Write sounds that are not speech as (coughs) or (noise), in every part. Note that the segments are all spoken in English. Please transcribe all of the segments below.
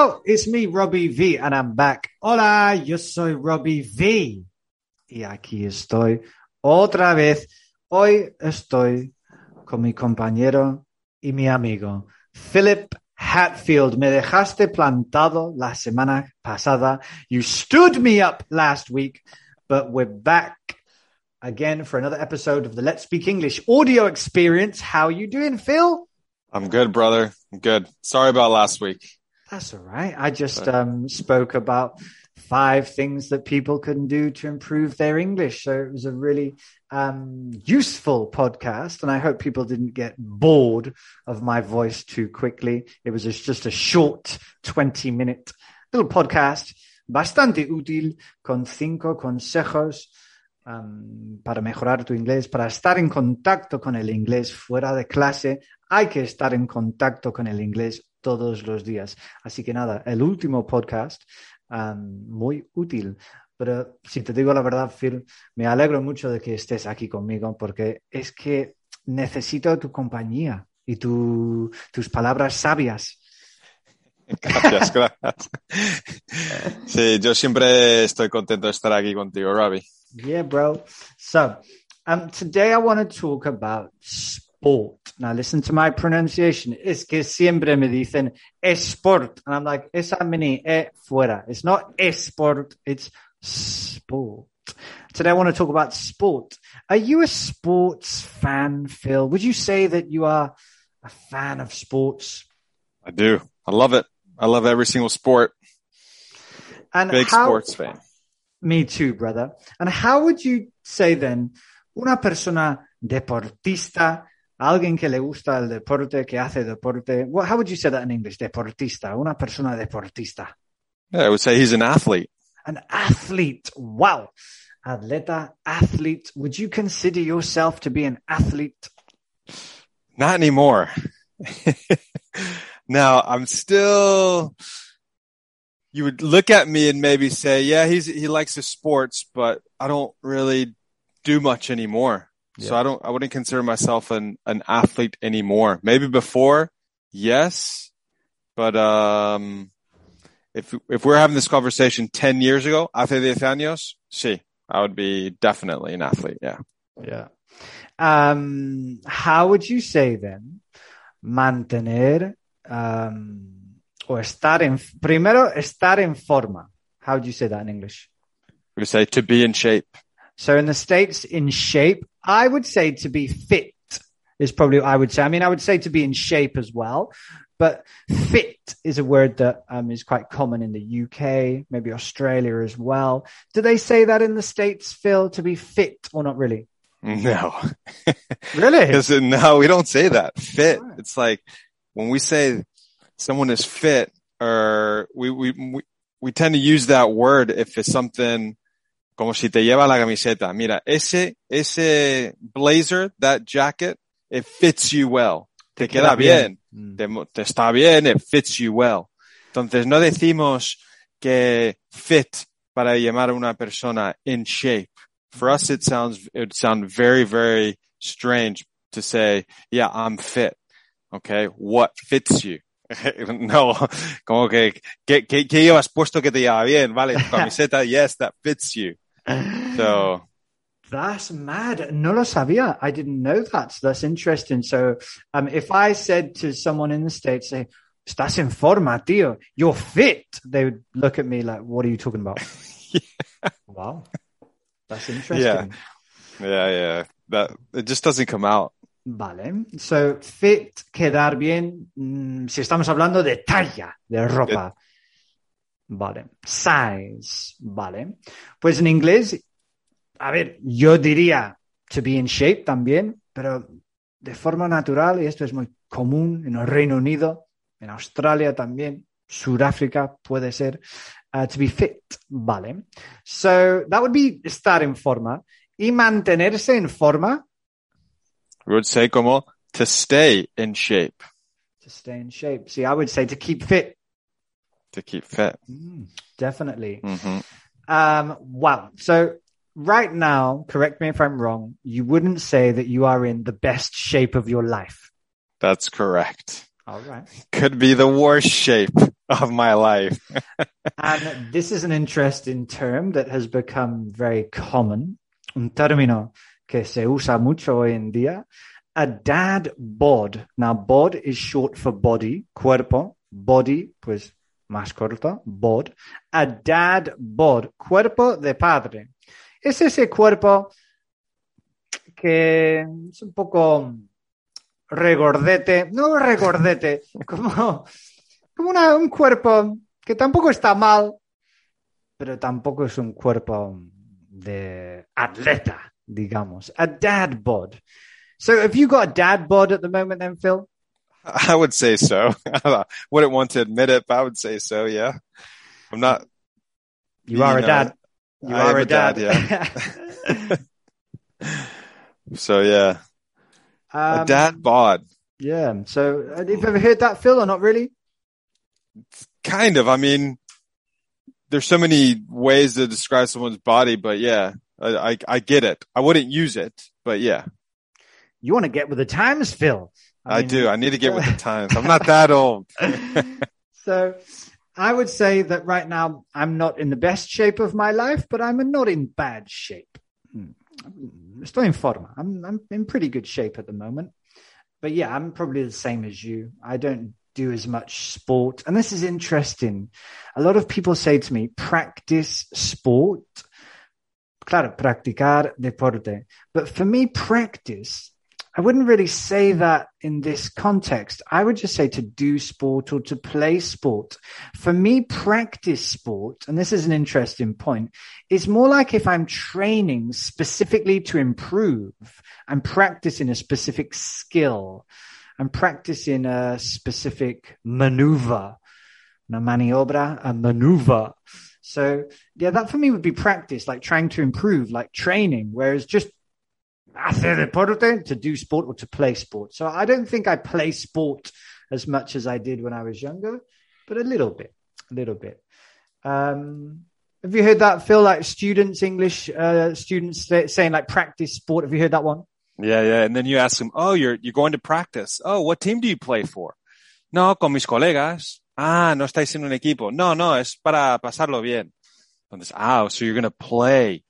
It's me, Robbie V, and I'm back. Hola, yo soy Robbie V. Y aquí estoy otra vez. Hoy estoy con mi compañero y mi amigo, Philip Hatfield. Me dejaste plantado la semana pasada. You stood me up last week, but we're back again for another episode of the Let's Speak English audio experience. How you doing, Phil? I'm good, brother. I'm good. Sorry about last week. That's all right. I just um, spoke about five things that people can do to improve their English. So it was a really um, useful podcast. And I hope people didn't get bored of my voice too quickly. It was just a short 20 minute little podcast, bastante útil, con cinco consejos um, para mejorar tu inglés, para estar en contacto con el inglés fuera de clase. Hay que estar en contacto con el inglés todos los días. Así que nada, el último podcast, um, muy útil. Pero si te digo la verdad, Phil, me alegro mucho de que estés aquí conmigo porque es que necesito tu compañía y tu, tus palabras sabias. (laughs) Gracias, gracias. Sí, yo siempre estoy contento de estar aquí contigo, Robbie. Yeah, bro. So, um, today I want to talk about sport. Now, listen to my pronunciation. Es que siempre me dicen sport. And I'm like, esa mini e fuera. It's not sport, it's sport. Today I want to talk about sport. Are you a sports fan, Phil? Would you say that you are a fan of sports? I do. I love it. I love every single sport. And Big how, sports fan. Me too, brother. And how would you say then una persona deportista, alguien que le gusta el deporte, que hace deporte, what, how would you say that in English? Deportista, una persona deportista. Yeah, I would say he's an athlete. An athlete. Wow. Atleta, athlete. Would you consider yourself to be an athlete? Not anymore. (laughs) now I'm still, you would look at me and maybe say, yeah, he's, he likes the sports, but I don't really do much anymore. So I don't, I wouldn't consider myself an, an athlete anymore. Maybe before, yes, but, um, if, if we're having this conversation 10 years ago, hace 10 años, sí, I would be definitely an athlete. Yeah. Yeah. Um, how would you say then mantener um, o estar en primero estar en forma? How would you say that in English? We say to be in shape. So in the states, in shape, I would say to be fit is probably what I would say. I mean, I would say to be in shape as well, but fit is a word that um, is quite common in the UK, maybe Australia as well. Do they say that in the states, Phil, to be fit or not really? No. (laughs) Really? Because no, we don't say that. Fit. Right. It's like when we say someone is fit, or we, we we we tend to use that word if it's something como si te lleva la camiseta. Mira, ese ese blazer, that jacket, it fits you well. Te queda bien. Mm. Te, está bien. It fits you well. Entonces no decimos que fit para llamar a una persona in shape. For us, it sounds, it would sound very, very strange to say, yeah, I'm fit. Okay. What fits you? (laughs) no, como que, ¿qué, qué, qué llevas puesto que te lleva bien? Vale, tu (laughs) camiseta, yes, that fits you. So, That's mad. No lo sabía. I didn't know that. So that's interesting. So, um, if I said to someone in the States, say, estás en forma, tío, you're fit, they would look at me like, what are you talking about? (laughs) Wow. That's interesting. Yeah. yeah, yeah, that, it just doesn't come out. Vale. So, fit, quedar bien, mm, si estamos hablando de talla, de ropa. Vale. Size. Vale. Pues en inglés, a ver, yo diría to be in shape también, pero de forma natural, y esto es muy común en el Reino Unido, en Australia también, Sudáfrica puede ser, uh, to be fit. Vale. So, that would be estar en forma. Y mantenerse en forma, We would say como to stay in shape, to stay in shape. See, I would say to keep fit. To keep fit. Mm, definitely. hmm Um, wow. So right now, correct me if I'm wrong, you wouldn't say that you are in the best shape of your life. That's correct. All right. Could be the worst shape of my life. (laughs) and this is an interesting term that has become very common. Un término que se usa mucho hoy en día. A dad bod. Now, bod is short for body, cuerpo. Body, pues más corto, bod. A dad bod. Cuerpo de padre. Es ese cuerpo que es un poco regordete, no regordete, (laughs) como, como una, un cuerpo que tampoco está mal, pero tampoco es un cuerpo de atleta, digamos. A dad bod. So have you got a dad bod at the moment then, Phil? (laughs) I would say so. I (laughs) wouldn't want to admit it, but I would say so, yeah. I'm not. You are a dad. You I are a a dad, yeah. (laughs) So yeah, a Um, dad bod. Yeah. So uh, have you ever heard that, Phil, or not really? Kind of. I mean, there's so many ways to describe someone's body, but yeah, I, I, I get it. I wouldn't use it, but yeah, You want to get with the times, Phil. I, mean, do. I need to get with the (laughs) times. I'm not that old. (laughs) so I would say that right now I'm not in the best shape of my life, but I'm not in bad shape. Hmm. Estoy en forma. I'm, I'm in pretty good shape at the moment. But yeah, I'm probably the same as you. I don't do as much sport. And this is interesting. A lot of people say to me, practice sport. Claro, practicar deporte. But for me, practice, I wouldn't really say that in this context. I would just say to do sport or to play sport. For me, practice sport, and this is an interesting point, is more like if I'm training specifically to improve, I'm practicing a specific skill. I'm practicing a specific maneuver, una maniobra, a maneuver. So yeah, that for me would be practice, like trying to improve, like training, whereas just hacer deporte to do sport or to play sport. So I don't think I play sport as much as I did when I was younger, but a little bit, a little bit. Um, have you heard that, Phil? Like students, English uh, students say, saying like practice sport. Have you heard that one? Yeah, yeah. And then you ask them, "Oh, you're you're going to practice. Oh, what team do you play for?" No, con mis colegas. Ah, no estáis en un equipo. No, no, es para pasarlo bien. Entonces, ah, so you're going to play.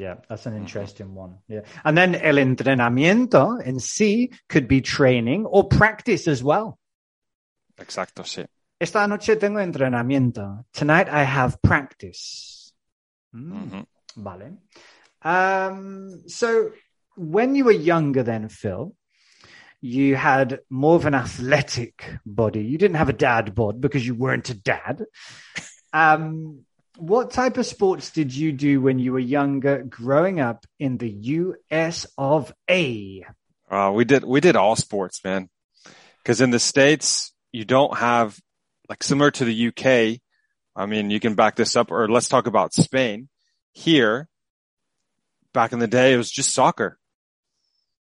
Yeah, that's an interesting one. Yeah. And then el entrenamiento in sí could be training or practice as well. Exacto, sí. Esta noche tengo entrenamiento. Tonight I have practice. Mm, Ujú. Vale. Um, so when you were younger then, Phil, you had more of an athletic body. You didn't have a dad bod because you weren't a dad. (laughs) Um, what type of sports did you do when you were younger growing up in the US of A? Uh, we did we did all sports, man. Because in the states, you don't have like similar to the UK. I mean, you can back this up, or let's talk about Spain. Here, back in the day, it was just soccer.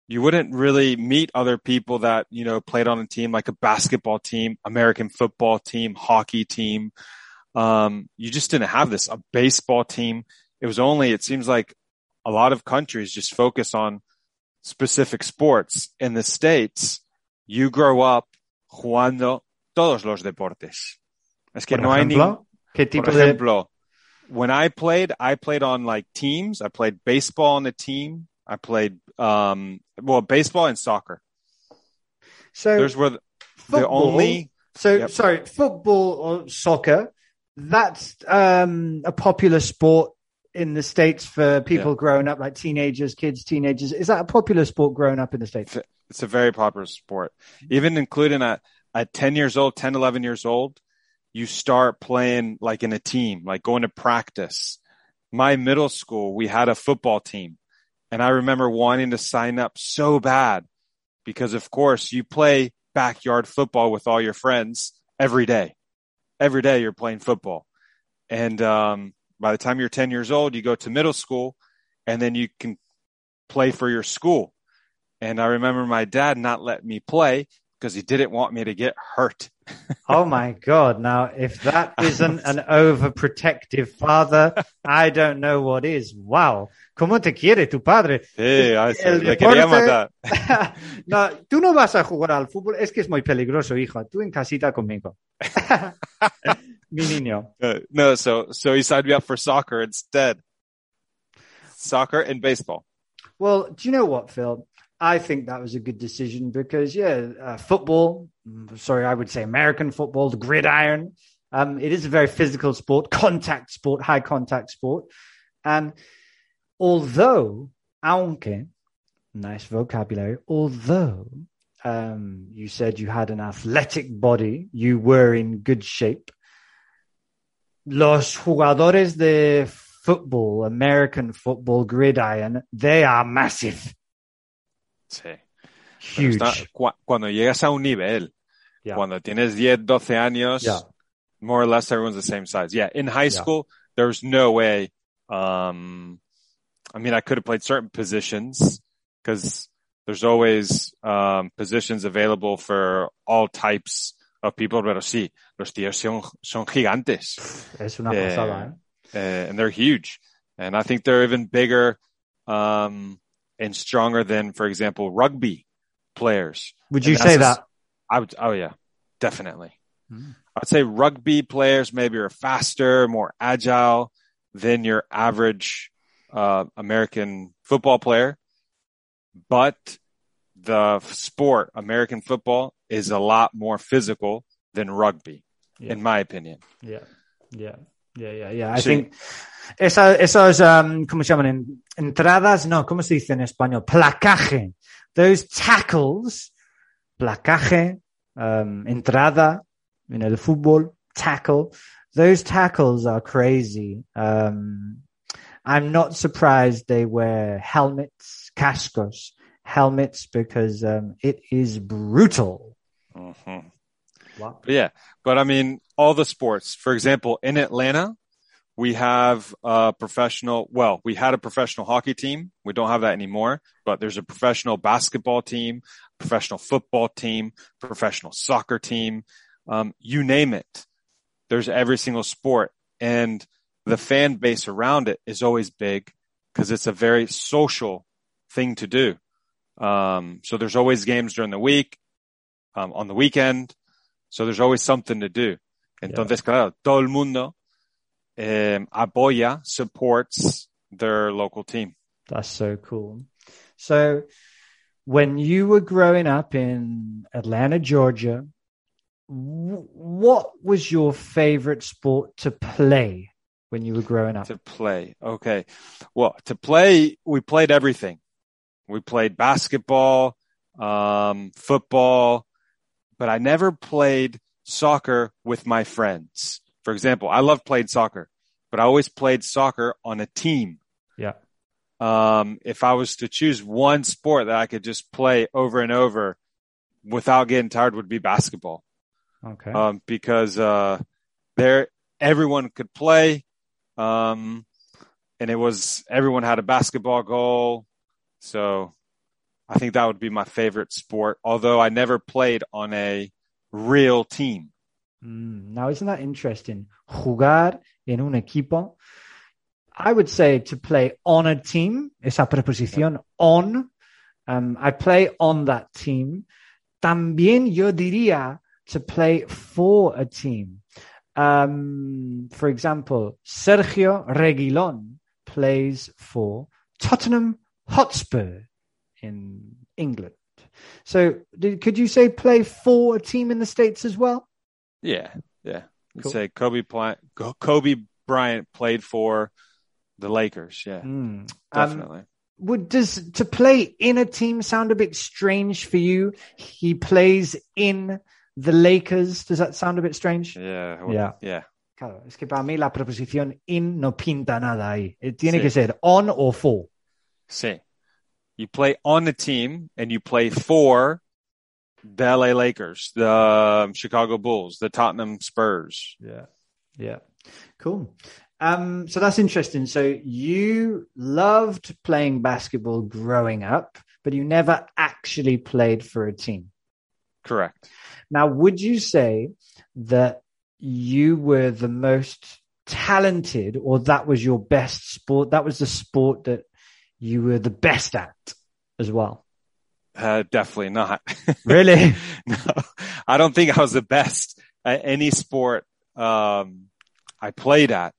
You wouldn't really meet other people that you know played on a team like a basketball team, American football team, hockey team. Um, you just didn't have this. A baseball team. It was only. It seems like a lot of countries just focus on specific sports. In the States, you grow up jugando todos los deportes. Es que Por no hay ni, ejemplo, ¿qué tipo por de when I played, I played on like teams. I played baseball on the team. I played, um, well, baseball and soccer. so There's where the, the only, So Yep. sorry, football or soccer, that's um, a popular sport in the States for people growing up, like teenagers, kids, teenagers. Is that a popular sport growing up in the States? it's a very popular sport. Even including a, at 10 years old, 10, 11 years old, you start playing like in a team, like going to practice. My middle school, we had a football team and I remember wanting to sign up so bad because of course you play backyard football with all your friends every day. Every day you're playing football. And, um, by the time you're 10 years old, you go to middle school and then you can play for your school. And I remember my dad not letting me play because he didn't want me to get hurt. (laughs) oh my God. Now, if that isn't an (laughs) overprotective father, I don't know what is. Wow. ¿Cómo te quiere tu padre? Sí, El le quería matar. (laughs) no, tú no vas a jugar al fútbol. Es que es muy peligroso, hijo. Tú en casita conmigo. Mi niño. Uh, no, so so he signed me up for soccer instead. Soccer and baseball. Well, do you know what, Phil? I think that was a good decision because, yeah, uh, football, mm, sorry, I would say American football, the gridiron, um, it is a very physical sport, contact sport, high contact sport. And although, aunque, nice vocabulary, although um, you said you had an athletic body, you were in good shape, los jugadores de football, American football, gridiron, they are massive, Sí. Huge. está- cu- cuando llegas a un nivel, Yeah. cuando tienes 10, 12 años, Yeah. more or less everyone's the same size. Yeah. In high school, there was no way. Um, I mean, I could have played certain positions because there's always, um, positions available for all types of people. Pero sí, los tíos son, son gigantes. Es una Yeah. pasada, ¿eh? uh, and they're huge. And I think they're even bigger um, and stronger than, for example, rugby players. Would you say a- that? I would, oh yeah, definitely. Mm. I'd say rugby players maybe are faster, more agile than your average uh, American football player, but the sport, American football, is a lot more physical than rugby, Yeah. in my opinion. Yeah, yeah, yeah, yeah, yeah. I Sí. think esa, esos, um, ¿cómo se llaman? En- entradas, no, ¿cómo se dice en español? Placaje. Those tackles, placaje, um, entrada, you know, the football, tackle. Those tackles are crazy. Um, I'm not surprised they wear helmets, cascos, helmets, because, um, it is brutal. Mhm. But yeah, but I mean, all the sports. For example, in Atlanta, we have a professional. Well, we had a professional hockey team. We don't have that anymore. But there's a professional basketball team, professional football team, professional soccer team. Um, you name it. There's every single sport, and the fan base around it is always big because it's a very social thing to do. Um, so there's always games during the week, um, on the weekend. So there's always something to do. Entonces, claro, todo el mundo eh, apoya, supports their local team. That's so cool. So, when you were growing up in Atlanta, Georgia, what was your favorite sport to play when you were growing up? To play. Okay. Well, to play, we played everything. We played basketball, um, football, but I never played soccer with my friends. For example, I love playing soccer, but I always played soccer on a team. Yeah. Um, if I was to choose one sport that I could just play over and over without getting tired would be basketball. Okay. um, because uh, there everyone could play, um, and it was everyone had a basketball goal. So I think that would be my favorite sport. Although I never played on a real team. Mm, now, isn't that interesting? Jugar en un equipo. I would say to play on a team, esa preposición on. Um, I play on that team. También yo diría to play for a team. Um, for example, Sergio Reguilon plays for Tottenham Hotspur in England. So, did, could you say play for a team in the States as well? Yeah, yeah. Cool. say Kobe Bryant, Kobe Bryant played for the Lakers. Yeah, Mm. Um, definitely. would does to play in a team sound a bit strange for you? He plays in the Lakers. Does that sound a bit strange? yeah, yeah. yeah. Claro, es que para mí la preposición in no pinta nada ahí. Tiene Sí. que ser on or for. See, you play on the team and you play for the LA Lakers, the um, Chicago Bulls, the Tottenham Spurs. Yeah. Yeah. Cool. Um, so that's interesting. So you loved playing basketball growing up, but you never actually played for a team. Correct. Now, would you say that you were the most talented or that was your best sport? That was the sport that you were the best at as well? Uh, definitely not. (laughs) Really? no, I don't think I was the best at any sport um, I played at.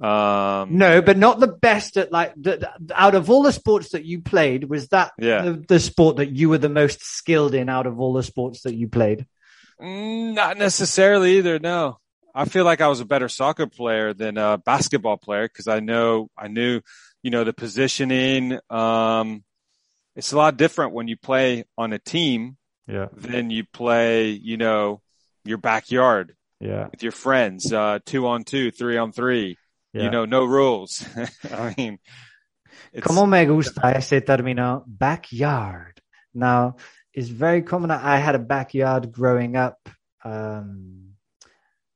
Um, No, but not the best at like the, the- out of all the sports that you played. Was that Yeah. the, the sport that you were the most skilled in out of all the sports that you played? Mm, Not necessarily either. No, I feel like I was a better soccer player than a basketball player because I know I knew, you know, the positioning. Um, it's a lot different when you play on a team Yeah, than you play, you know, your backyard yeah, with your friends, uh, two on two, three on three. yeah. You know, no rules. (laughs) I mean, it's, Como me gusta ese término backyard. Now, it's very common. I had a backyard growing up. Um,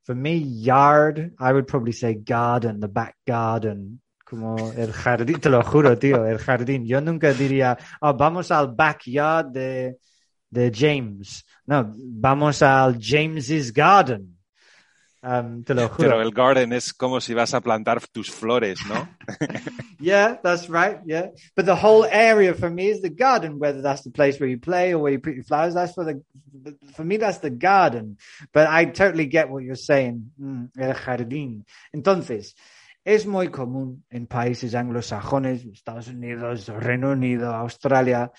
for me, yard, I would probably say garden, the back garden. Como el jardín, te lo juro, tío, el jardín. Yo nunca diría, oh, vamos al backyard de, de James. No, vamos al James's garden. Um, te lo juro. pero el garden es como si vas a plantar tus flores, ¿no? (laughs) Yeah, that's right. Yeah. But the whole area for me is the garden, whether that's the place where you play or where you put your flowers. That's for the, for me, that's the garden. But I totally get what you're saying. Mm, el jardín. Entonces, es muy común en países anglosajones, Estados Unidos, Reino Unido, Australia,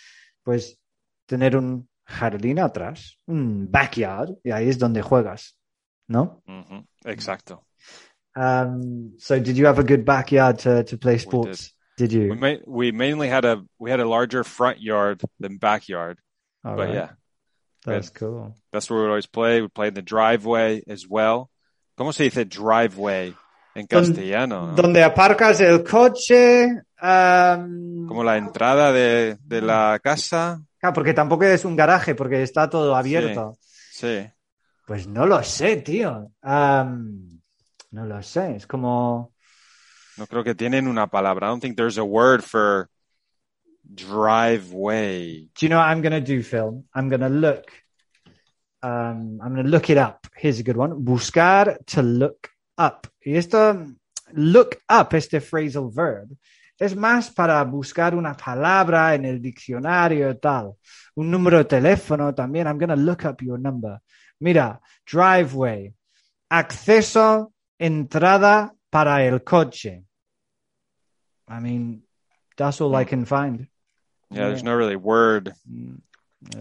pues tener un jardín atrás, un backyard, y ahí es donde juegas, ¿no? Ujú, Exacto. Um, so did you have a good backyard to, to play sports? Did, you? We, we mainly had a we had a larger front yard than backyard, All but right. yeah, That's cool. that's where we always play. We played in the driveway as well. ¿Cómo se dice driveway en castellano? no? Donde aparcas el coche. um, Como la entrada de, de la casa. porque tampoco es un garaje, porque está todo abierto. Sí. Pues no lo sé, tío. Um, no lo sé. Es como. No creo que tienen una palabra. I don't think there's a word for driveway. Do you know what I'm going to do, Phil? I'm going to look. Um, I'm going to look it up. Here's a good one. Buscar to look up. Y esto, look up, este phrasal verb, es más para buscar una palabra en el diccionario tal. Un número de teléfono también. I'm going to look up your number. Mira, driveway. Acceso, entrada para el coche. I mean, that's all I can find. Yeah, there's no really word Mm.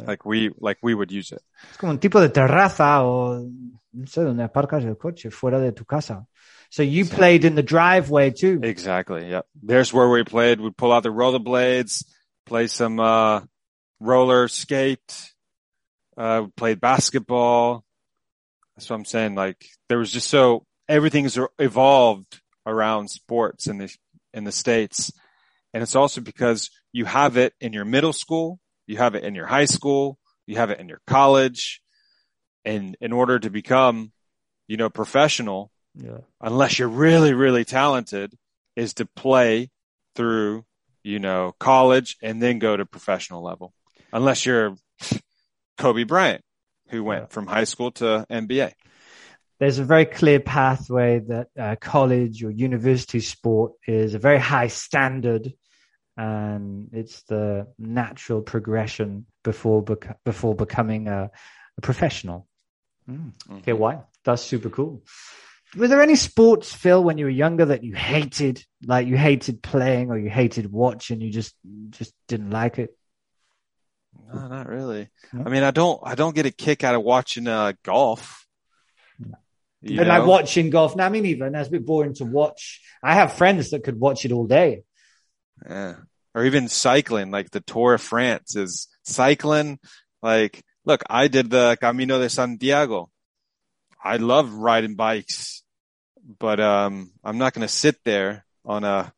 Like we like we would use it. Es como un tipo de terraza o no sé donde aparcas el coche fuera de tu casa. So you played in the driveway too. Exactly. Yep. There's where we played. We'd pull out the rollerblades, play some uh, roller skate. Uh, played basketball. That's what I'm saying. Like there was just so everything's evolved around sports in the in the states, and it's also because you have it in your middle school, you have it in your high school, you have it in your college, and in order to become, you know, professional, Yeah. unless you're really, really talented, is to play through, you know, college and then go to professional level. Unless you're Kobe Bryant, who went Yeah. from high school to NBA. There's a very clear pathway that uh, college or university sport is a very high standard and it's the natural progression before bec- before becoming a, a professional. Mm. Okay, why? That's super cool. Were there any sports, Phil, when you were younger that you hated, like you hated playing or you hated watching, you just just didn't like it? No, not really. No? I mean, I don't, I don't get a kick out of watching uh, golf. You and like know? watching golf. Now, I mean, even that's a bit boring to watch. I have friends that could watch it all day. Yeah. Or even cycling, like the Tour of France is cycling. Like, look, I did the Camino de Santiago. I love riding bikes, but, um, I'm not going to sit there on a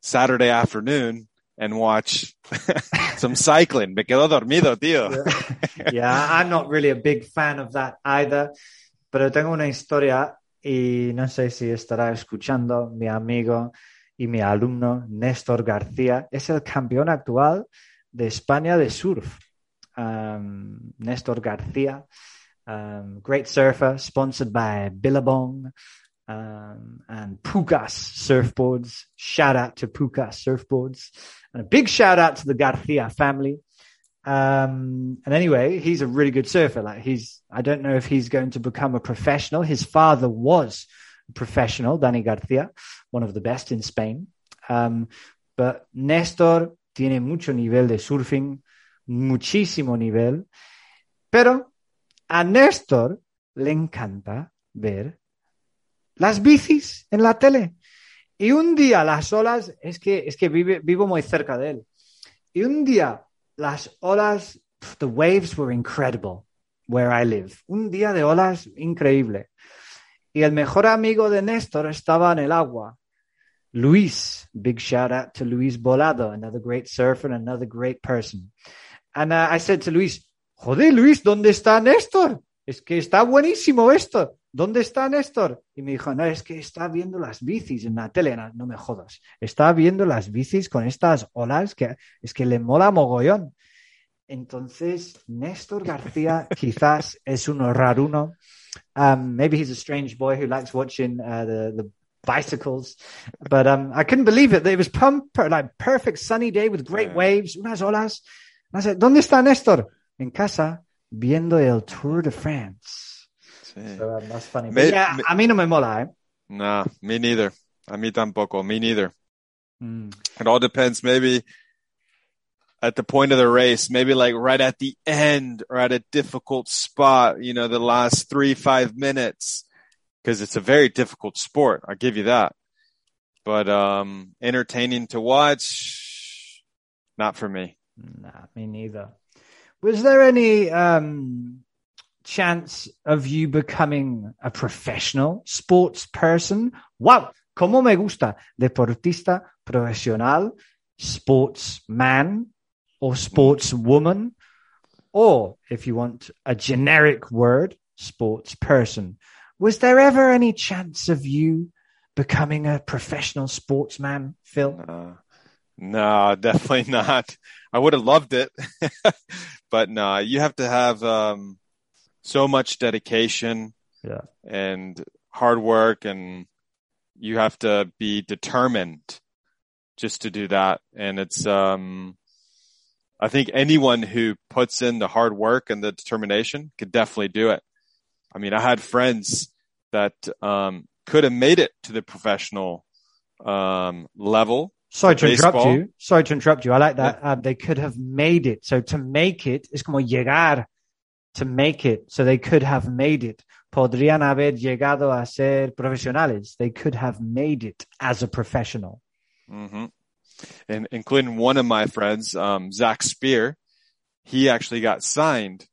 Saturday afternoon and watch (laughs) some cycling. Me quedo dormido, tío. yeah, I'm not really a big fan of that either. Pero tengo una historia y no sé si estará escuchando mi amigo y mi alumno Néstor García. Es el campeón actual de España de surf. um, Nestor Garcia, um, great surfer, sponsored by Billabong um, and Pukas surfboards. Shout out to Pukas surfboards, and a big shout out to the Garcia family. Um, and anyway, he's a really good surfer. Like he's, I don't know if he's going to become a professional. His father was professional, Danny Garcia, one of the best in Spain. Um, but Nestor tiene mucho nivel de surfing, muchísimo nivel. Pero a Néstor le encanta ver las bicis en la tele. Y un día las olas, es que, es que vive, vivo muy cerca de él. Y un día las olas, the waves were incredible where I live. Un día de olas increíble. Y el mejor amigo de Néstor estaba en el agua. Luis, big shout out to Luis Bolado, another great surfer and another great person. And uh, I said to Luis, joder, Luis, ¿dónde está Néstor? Es que está buenísimo esto. ¿Dónde está Néstor? Y me dijo, no, es que está viendo las bicis en la tele. No, no me jodas. Está viendo las bicis con estas olas que es que le mola mogollón. Entonces, Néstor García quizás (laughs) es uno raruno. Um, maybe he's a strange boy who likes watching uh, the, the bicycles. But um, I couldn't believe it. It was pump, like perfect sunny day with great waves, unas olas. And I said, ¿dónde está Néstor? En casa, viendo el Tour de France. Sí. So um, that's funny. Me- yeah, me- a mí no me mola, eh? Nah, me neither. A mí tampoco. Me neither. Mm. It all depends. Maybe at the point of the race, maybe like right at the end or at a difficult spot, you know, the last three, five minutes, because it's a very difficult sport. I'll give you that. But, um, entertaining to watch, not for me. Nah, me neither. Was there any um, chance of you becoming a professional sports person? Wow, como me gusta deportista profesional, sportsman or sportswoman, or if you want a generic word, sports person. Was there ever any chance of you becoming a professional sportsman, Phil? Uh, no, definitely (laughs) not. I would have loved it, (laughs) but no, you have to have, um, so much dedication Yeah. and hard work and you have to be determined just to do that. And it's, um, I think anyone who puts in the hard work and the determination could definitely do it. I mean, I had friends that, um, could have made it to the professional, um, level. Sorry to interrupt you. Sorry to interrupt you. I like that. Um, they could have made it. So to make it is como llegar. To make it. So they could have made it. Podrían haber llegado a ser profesionales. They could have made it as a professional. hmm And including one of my friends, um, Zach Spear, he actually got signed,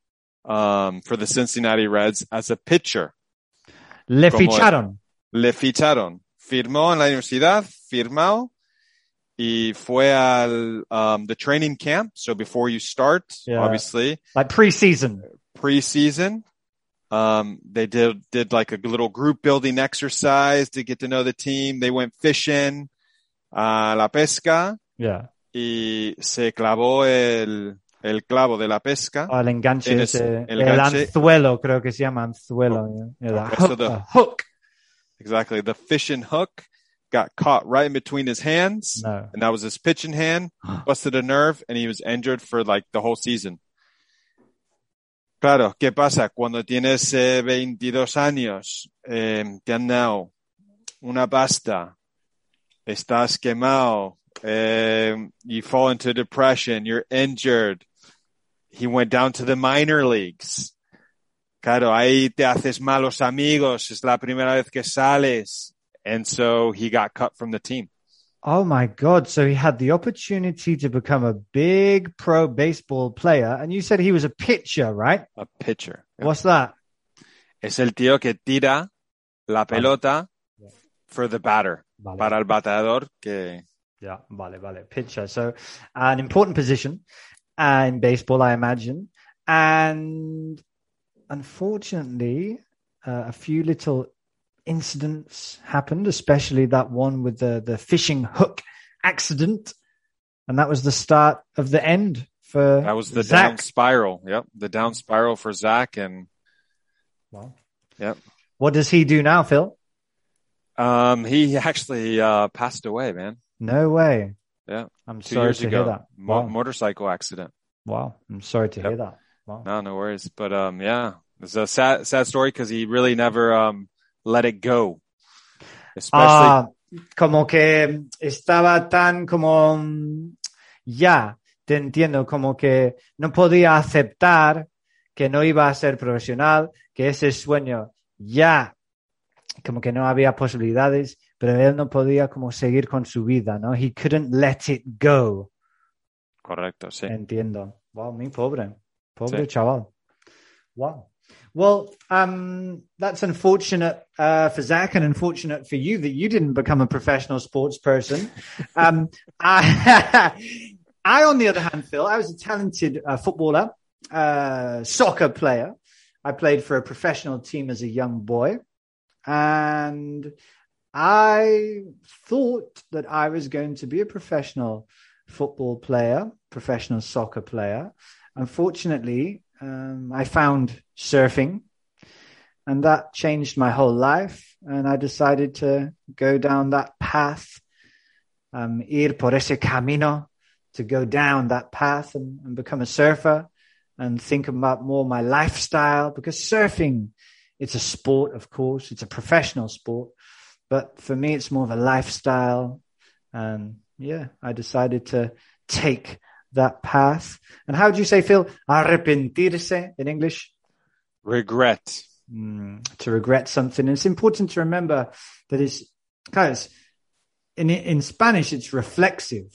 um, for the Cincinnati Reds as a pitcher. Le Como- ficharon. Le ficharon. Firmó en la universidad, firmó, y fue al, um, the training camp. So before you start, Yeah. obviously, Like preseason. preseason, um, they did, did like a little group building exercise to get to know the team. They went fishing, a la pesca, Yeah. y se clavó el, el clavo de la pesca. Oh, el enganche. En ese- el el anzuelo, creo que se llama anzuelo. Yeah, the Okay, hook, so the- hook. Exactly. The fishing hook got caught right in between his hands. No. and that was his pitching hand, (gasps) busted a nerve, and he was injured for like the whole season. Claro, ¿qué pasa? Cuando tienes eh, 22 años, eh, te han dado una pasta, estás quemado, eh, you fall into depression, you're injured. He went down to the minor leagues. Claro, ahí te haces malos amigos, es la primera vez que sales. And so he got cut from the team. Oh my God. So he had the opportunity to become a big pro baseball player. And you said he was a pitcher, right? A pitcher. What's that? Es el tío que tira la pelota for the batter, Vale. para el bateador que Yeah, vale, vale. Pitcher. So an important position uh, in baseball, I imagine. And unfortunately, uh, a few little incidents happened, especially that one with the, the fishing hook accident. And that was the start of the end for That was the Zach. down spiral. Yep. The down spiral for Zach. And well, Yep. What does he do now, Phil? Um, he actually uh, passed away, man. No way. Yeah. I'm Two sorry years to ago. hear that. Mo- Wow. motorcycle accident. wow. I'm sorry to Yep. hear that. Wow. No, no worries. But um, yeah, it's a sad, sad story because he really never um let it go. Especially, Ah, como que estaba tan como mm, ya, te entiendo, como que no podía aceptar que no iba a ser profesional, que ese sueño ya, como que no había posibilidades, pero él no podía como seguir con su vida, ¿no? He couldn't let it go. correcto, sí. Entiendo. Wow, mi pobre. Pobre Sí. chaval. Wow. Well, um, that's unfortunate uh, for Zach and unfortunate for you that you didn't become a professional sports person. um, (laughs) I, I, on the other hand, Phil, I was a talented uh, footballer, uh, soccer player. I played for a professional team as a young boy. And I thought that I was going to be a professional football player, professional soccer player. Unfortunately, um, I found surfing and that changed my whole life. And I decided to go down that path, um, ir por ese camino, to go down that path and, and become a surfer and think about more my lifestyle because surfing, it's a sport, of course, it's a professional sport. But for me, it's more of a lifestyle. And yeah, I decided to take that path. And how do you say, Phil? Arrepentirse in English? Regret. Mm, to regret something. And it's important to remember that it's, guys, in, in Spanish, it's reflexive.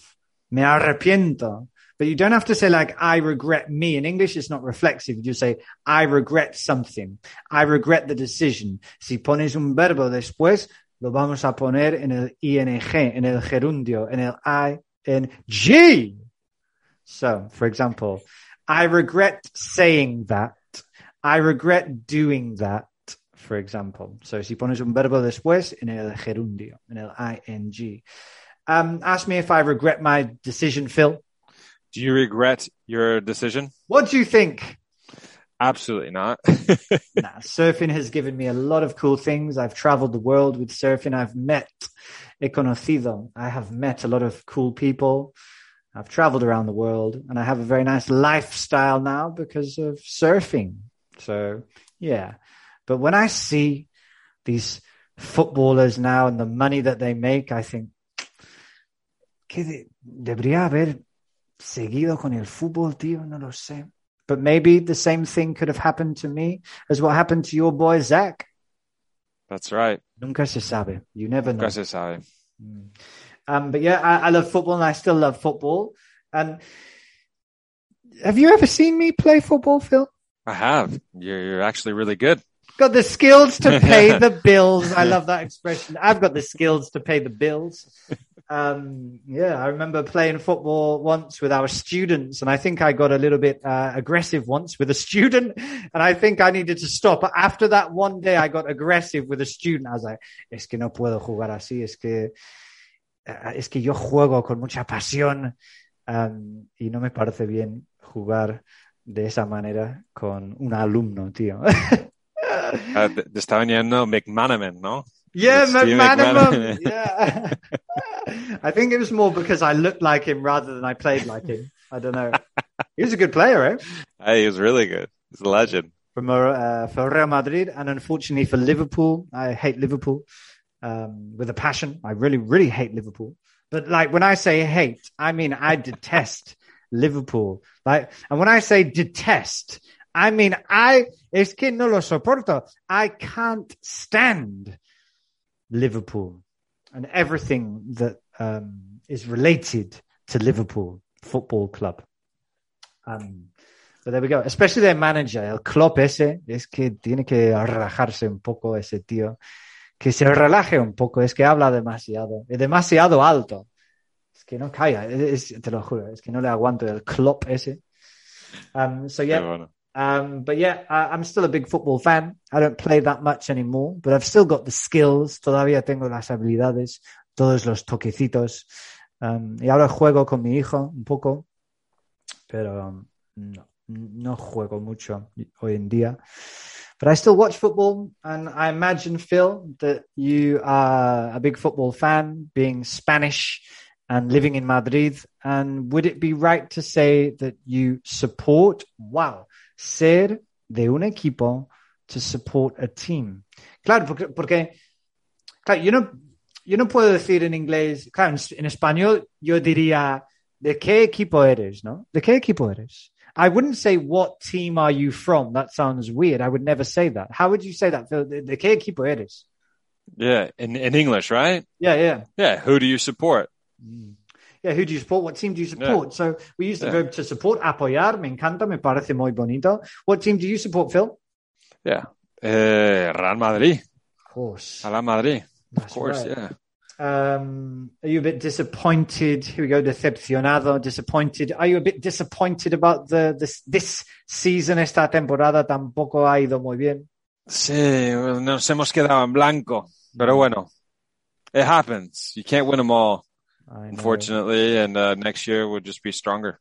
Me arrepiento. But you don't have to say like, I regret me. In English, it's not reflexive. You just say, I regret something. I regret the decision. Si pones un verbo después, lo vamos a poner en el ing, en el gerundio, en el ing. So, for example, I regret saying that. I regret doing that, for example. So, si pones un verbo después, en el gerundio, en el ing. Um, ask me if I regret my decision, Phil. Do you regret your decision? What do you think? Absolutely not. (laughs) nah, surfing has given me a lot of cool things. I've traveled the world with surfing. I've met, he conocido. I have met a lot of cool people. I've traveled around the world and I have a very nice lifestyle now because of surfing. So yeah. But when I see these footballers now and the money that they make, I think que debería haber seguido con el fútbol, tío, no lo sé. But maybe the same thing could have happened to me as what happened to your boy Zach. That's right. Nunca se sabe. You never know. Nunca se sabe. Mm. Um, but yeah, I, I love football and I still love football. And have you ever seen me play football, Phil? I have. You're, you're actually really good. Got the skills to pay (laughs) the bills. I love that expression. I've got the skills to pay the bills. Um, yeah, I remember playing football once with our students, and I think I got a little bit uh, aggressive once with a student, (laughs) and I think I needed to stop. But After that one day, I got aggressive with a student. I was like, "Es que no puedo jugar así. Es que uh, es que yo juego con mucha pasión um, y no me parece bien jugar de esa manera con un alumno, tío." Uh, (laughs) te te estaban llamando McManaman, ¿no? Yeah, McManaman. McManaman. Yeah. (laughs) I think it was more because I looked like him rather than I played like him. I don't know. He was a good player, eh? Hey, he was really good. He's a legend. From uh, for Real Madrid, and unfortunately for Liverpool, I hate Liverpool um, with a passion. I really, really hate Liverpool. But like when I say hate, I mean I detest Liverpool. Like, and when I say detest, I mean I es que no lo soporto. I can't stand Liverpool and everything that um, is related to Liverpool Football Club. Um, but there we go. Especially their manager, el Klopp ese, es que tiene que relajarse un poco ese tío. Que se relaje un poco, es que habla demasiado, es demasiado alto. Es que no calla, es- te lo juro, es que no le aguanto el Klopp ese. Um, so yeah. Um, but yeah, I, I'm still a big football fan. I don't play that much anymore, but I've still got the skills. Todavía tengo las habilidades, todos los toquecitos. Um, y ahora juego con mi hijo un poco. pero um, no, no juego mucho hoy en día. But I still watch football, and I imagine, Phil, that you are a big football fan, being Spanish and living in Madrid. And would it be right to say that you support, wow, ser de un equipo to support a team? Claro, porque, porque claro, yo no, yo no puedo decir en inglés, claro, en, en español yo diría, ¿de qué equipo eres? ¿No? ¿De qué equipo eres? I wouldn't say what team are you from. That sounds weird. I would never say that. How would you say that? ¿De, de qué equipo eres? Yeah, in, in English, right? Yeah, yeah. Yeah, who do you support? Mm. Yeah, who do you support? What team do you support? So we use the Yeah. verb to support, apoyar. Me encanta, me parece muy bonito. What team do you support, Phil? Yeah. Eh, Real Madrid. Of course. Real Madrid. Of course, right. yeah. Um, are you a bit disappointed? Here we go, decepcionado, disappointed. Are you a bit disappointed about the this this season? Esta temporada tampoco ha ido muy bien. Sí, nos hemos quedado en blanco. Pero bueno, it happens. You can't win them all. Unfortunately, and uh, next year we'll just be stronger.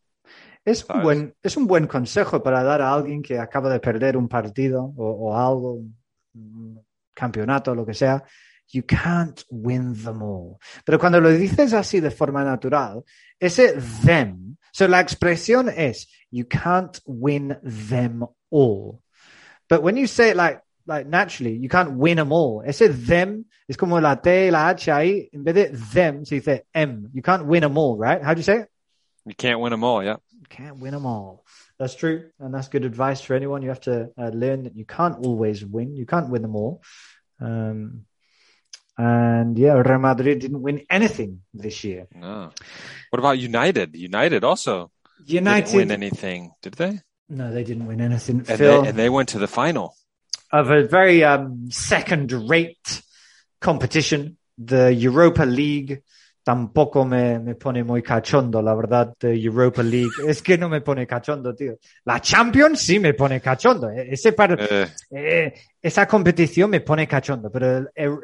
Es un, buen, es un buen consejo para dar a alguien que acaba de perder un partido o, o algo, un campeonato, lo que sea. You can't win them all. Pero cuando lo dices así de forma natural, ese them, so la expresión es you can't win them all. But when you say it like, like naturally, you can't win them all. Ese them es como la T la H ahí. En vez de them, se dice M. You can't win them all, right? How do you say it? You can't win them all, yeah. You can't win them all. That's true. And that's good advice for anyone. You have to uh, learn that you can't always win. You can't win them all. Um, and yeah, Real Madrid didn't win anything this year. No. What about United? United also United. didn't win anything, did they? no, they didn't win anything. And Phil, they, and they went to the final. Of a very um, second rate competition, the Europa League. Tampoco me, me pone muy cachondo, la verdad, the Europa League. Es que no me pone cachondo, tío. La Champions sí me pone cachondo. E- Ese par- Eh, Eh, esa competición me pone cachondo, pero el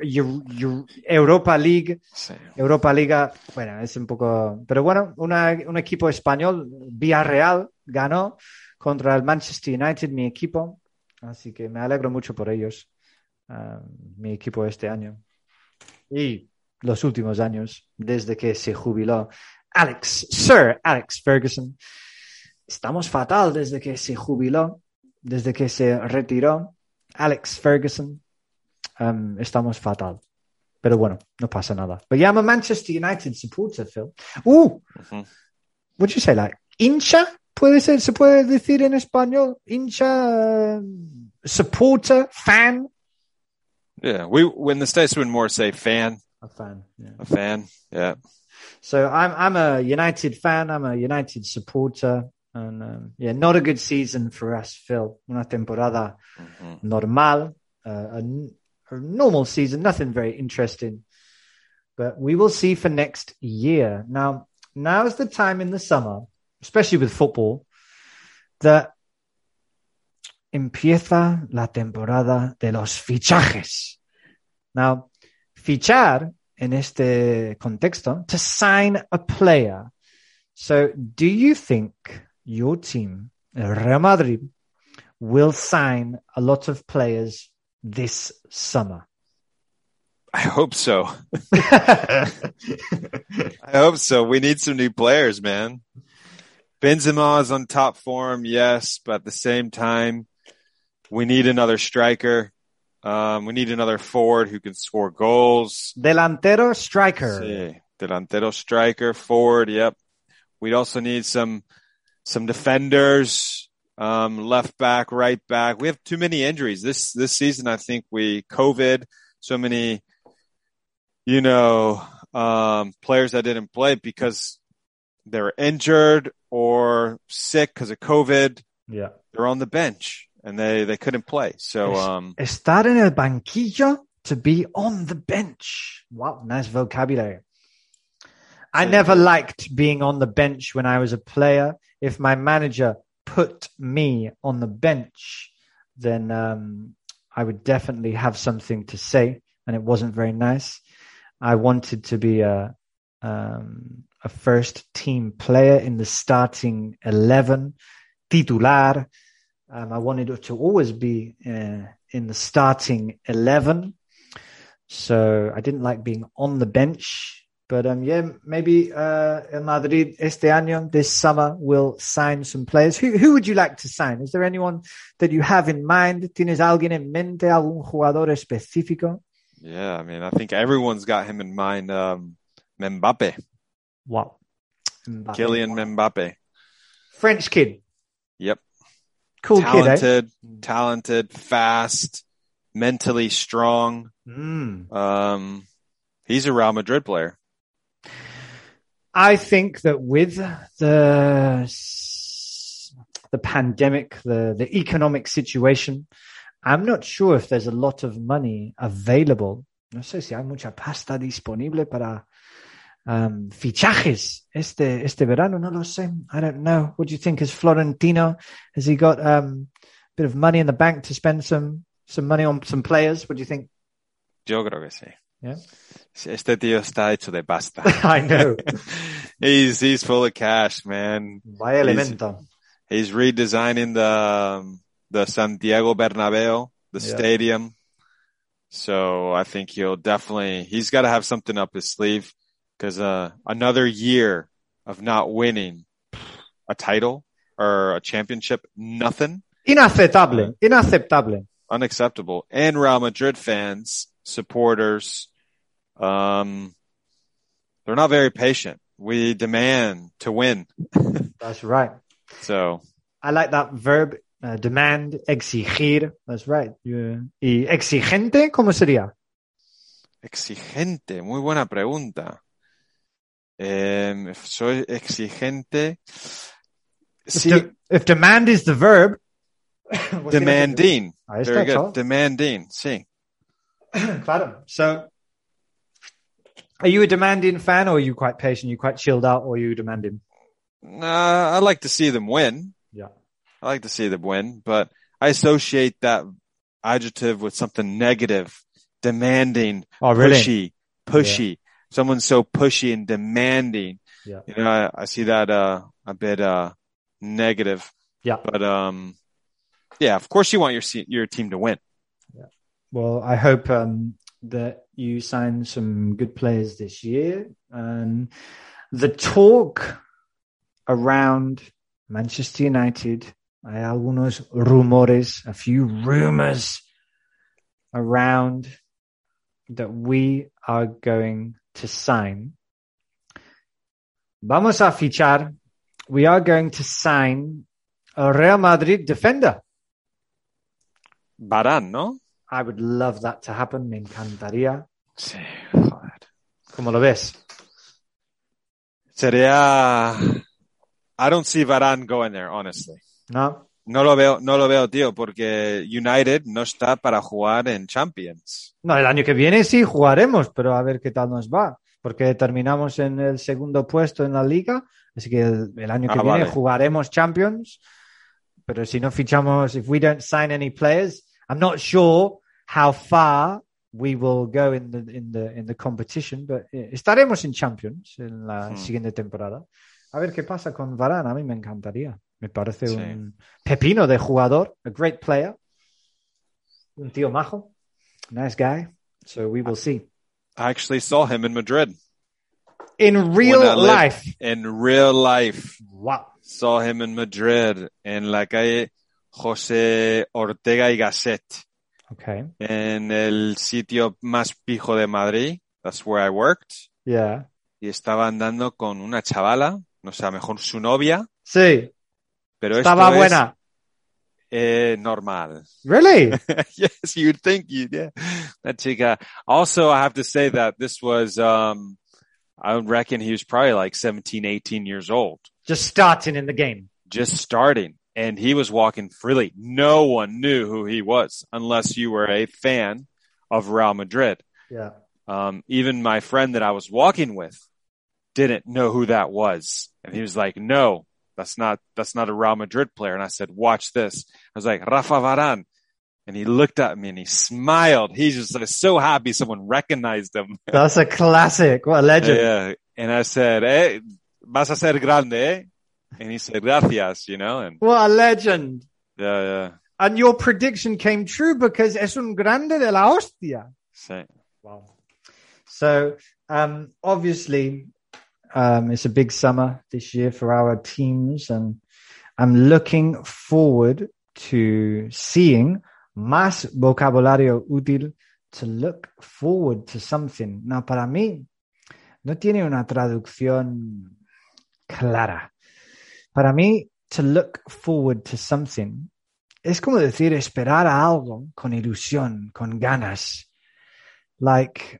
Europa League, sí. Europa Liga, bueno, es un poco, pero bueno, una- un equipo español, Villarreal, ganó contra el Manchester United, mi equipo, así que me alegro mucho por ellos, ah, mi equipo este año y los últimos años, desde que se jubiló Alex, Sir Alex Ferguson. Estamos fatal desde que se jubiló, desde que se retiró Alex Ferguson. Um, estamos fatal. Pero bueno, no pasa nada. But yeah, I'm a Manchester United supporter, Phil. Uh, Mhm. what'd you say? Like, hincha? Puede ser, se puede decir en español? Hincha, supporter, fan? Yeah. We, in the States, we would more say fan, A fan, yeah. a fan. Yeah. So I'm I'm a United fan. I'm a United supporter, and um, yeah, not a good season for us, Phil. Una temporada Mhm. normal, uh, a, n- a normal season, nothing very interesting. But we will see for next year. Now, now is the time in the summer, especially with football, that empieza la temporada de los fichajes. Now, fichar in este contexto, to sign a player. So, do you think your team, Real Madrid, will sign a lot of players this summer? I hope so. (laughs) (laughs) I hope so. We need some new players, man. Benzema is on top form, yes, but at the same time, we need another striker. Um, we need another forward who can score goals. Delantero striker. Sí, delantero striker, forward. Yep. We'd also need some some defenders, um, left back, right back. We have too many injuries this this season. I think we COVID, so many, you know, um, players that didn't play because they were injured or sick because of COVID. Yeah. They're on the bench and they they couldn't play. So um, Estar en el banquillo to be on the bench. Wow, nice vocabulary. I never liked being on the bench when I was a player. If my manager put me on the bench, then um, I would definitely have something to say, and it wasn't very nice. I wanted to be a um, a first team player in the starting 11, titular. Um, I wanted to always be uh, in the starting 11. So I didn't like being on the bench. But um, yeah, maybe uh, El Madrid este año, this summer, will sign some players. Who, who would you like to sign? Is there anyone that you have in mind? ¿Tienes alguien en mente, algún jugador específico? Yeah, I mean, I think everyone's got him in mind. Um, Mbappe, Wow. Mbappe. Kylian Mbappe. French kid. Yep. Cool kid, eh? talented, talented, fast, mentally strong. Mm. Um, he's a Real Madrid player. I think that with the the pandemic, the the economic situation, I'm not sure if there's a lot of money available. No sé si hay mucha pasta disponible para um, fichajes este este verano. No lo sé. I don't know. What do you think? Is Florentino has he got um, a bit of money in the bank to spend some some money on some players? What do you think? Yo creo que sí. Yeah. Este tío está hecho de pasta. (laughs) I know. (laughs) he's he's full of cash, man. Vaya He's- elemento. He's redesigning the um, the Santiago Bernabeu, the Yeah. stadium. So I think he'll definitely he's got to have something up his sleeve because uh, another year of not winning a title or a championship, nothing, Inaceptable. Inaceptable. unacceptable. And Real Madrid fans, supporters, um, they're not very patient. We demand to win. (laughs) That's right. So I like that verb, uh, demand, exigir. That's right. You- y exigente, ¿cómo sería? Exigente, muy buena pregunta. Em, if soy exigente. If, Sí, de- if demand is the verb. (coughs) demanding. Ahí Very está, good. chaval. Demanding, sí. (coughs) Claro. So, are you a demanding fan or are you quite patient? You quite chilled out or are you demanding? Uh, I like to see them win. Yeah. I like to see them win, but I associate that adjective with something negative, demanding, Oh, really? pushy, pushy. Someone's so pushy and demanding. Yeah. You know, I, I see that, uh, a bit, uh, negative, Yeah. but, um, yeah, of course you want your, your team to win. Well, I hope um, that you sign some good players this year. And the talk around Manchester United, hay algunos rumores, a few rumors around that we are going to sign. Vamos a fichar. We are going to sign a Real Madrid defender. Varane, ¿no? I would love that to happen. Me encantaría. Sí, joder. ¿Cómo lo ves? Sería, I don't see Varane going there, honestly. No. No lo veo, no lo veo, tío, porque United no está para jugar en Champions. No, el año que viene sí jugaremos, pero a ver qué tal nos va. Porque terminamos en el segundo puesto en la liga. Así que el, el año que Ah, viene vale. jugaremos Champions. Pero si no fichamos, if we don't sign any players, I'm not sure how far we will go in the, in the, in the competition, but eh, estaremos en Champions en la Hmm. siguiente temporada. A ver qué pasa con Varane. A mí me encantaría. Me parece Sí. un pepino de jugador, a great player. Un tío majo. Nice guy. So we will see. I actually saw him in Madrid In real life. in real life. Wow. Saw him in Madrid en la calle José Ortega y Gasset Okay. en el sitio más pijo de Madrid. That's where I worked. Yeah. Y estaba andando con una chavala, no sé, a lo mejor su novia, Sí. Pero Estaba esto es, eh, normal. Really? (laughs) yes, you'd think you yeah. That chica. Also, I have to say that this was, um, I would reckon he was probably like 17, 18 years old, Just starting in the game. just starting and he was walking freely. No one knew who he was unless you were a fan of Real Madrid. Yeah. Um, even my friend that I was walking with didn't know who that was. And he was like, no, that's not, that's not a Real Madrid player. And I said, watch this. I was like, Rafa Varane. And he looked at me and he smiled. He's just like, so happy someone recognized him. (laughs) That's a classic. What a legend. yeah. And I said, eh, vas a ser grande, eh? And he said, gracias, you know, and What a legend. yeah, yeah. And your prediction came true because es un grande de la hostia. Sí. Wow. So, um, obviously, um, it's a big summer this year for our teams, and I'm looking forward to seeing más vocabulario útil to look forward to something. Now, para mí, no tiene una traducción clara. Para mí, to look forward to something es como decir esperar a algo con ilusión, con ganas. Like,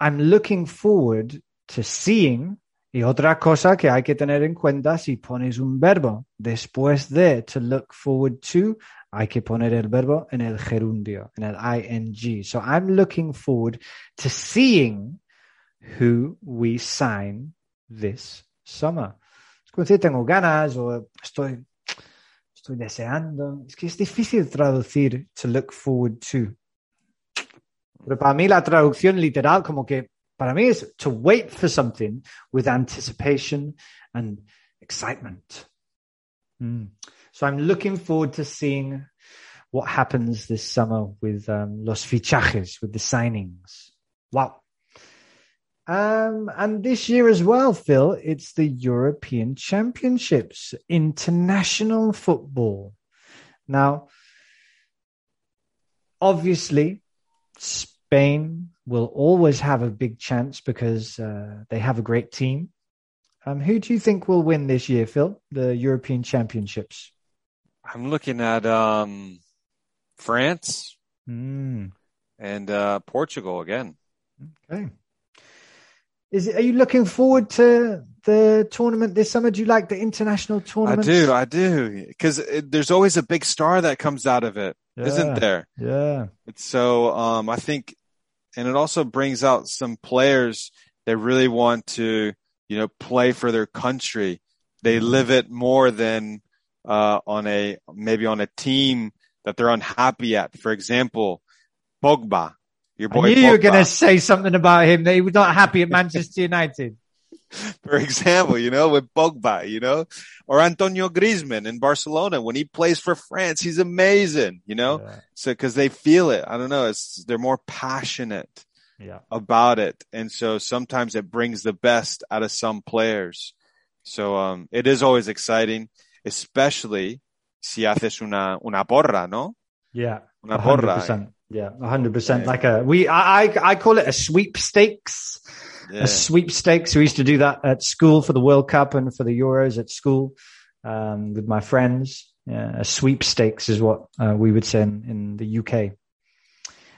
I'm looking forward to seeing. Y otra cosa que hay que tener en cuenta si pones un verbo después de to look forward to, hay que poner el verbo en el gerundio, en el ing. So I'm looking forward to seeing who we sign this summer. Es como decir, tengo ganas o estoy, estoy deseando. Es que es difícil traducir to look forward to. Pero para mí la traducción literal como que para mí es to wait for something with anticipation and excitement. Mm. So I'm looking forward to seeing what happens this summer with um, los fichajes, with the signings. Wow. Um, and this year as well, Phil, it's the European Championships, international football. Now, obviously, Spain will always have a big chance because uh, they have a great team. Um, who do you think will win this year, Phil? The European Championships. I'm looking at um, France Mm, and uh, Portugal again. okay. Is it, are you looking forward to the tournament this summer? Do you like the international tournament? I do, I do, because there's always a big star that comes out of it, Yeah. not there? Yeah. It's so um, I think, and it also brings out some players that really want to, you know, play for their country. They Mm-hmm. live it more than uh, on a maybe on a team that they're unhappy at. For example, Pogba, your boy I knew you were going to say something about him. That he was not happy at (laughs) Manchester United. (laughs) for example, you know, with Pogba, you know, or Antonio Griezmann in Barcelona when he plays for France, he's amazing, you know, Yeah. so because they feel it. I don't know, it's they're more passionate. Yeah. about it. And so sometimes it brings the best out of some players. So, um, it is always exciting, especially si haces una, una porra, ¿no? Yeah. Una A hundred porra. Yeah, a hundred percent. Yeah. Like a we, I, I, I call it a sweepstakes. Yeah. A sweepstakes. We used to do that at school for the World Cup and for the Euros at school um, with my friends. Yeah, a sweepstakes is what uh, we would say in, in the UK.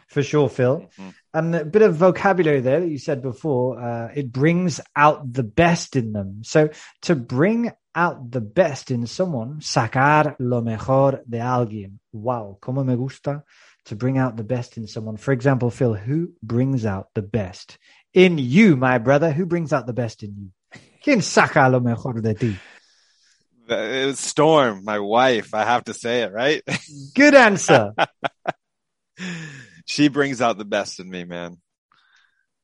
For sure, Phil. Mhm. And a bit of vocabulary there that you said before. Uh, it brings out the best in them. So to bring out the best in someone, sacar lo mejor de alguien. Wow, como me gusta to bring out the best in someone. For example, Phil, who brings out the best in you, my brother? Who brings out the best in you? ¿Quién saca lo mejor de ti? It was Storm, my wife. I have to say it, right? Good answer. (laughs) she brings out the best in me, man.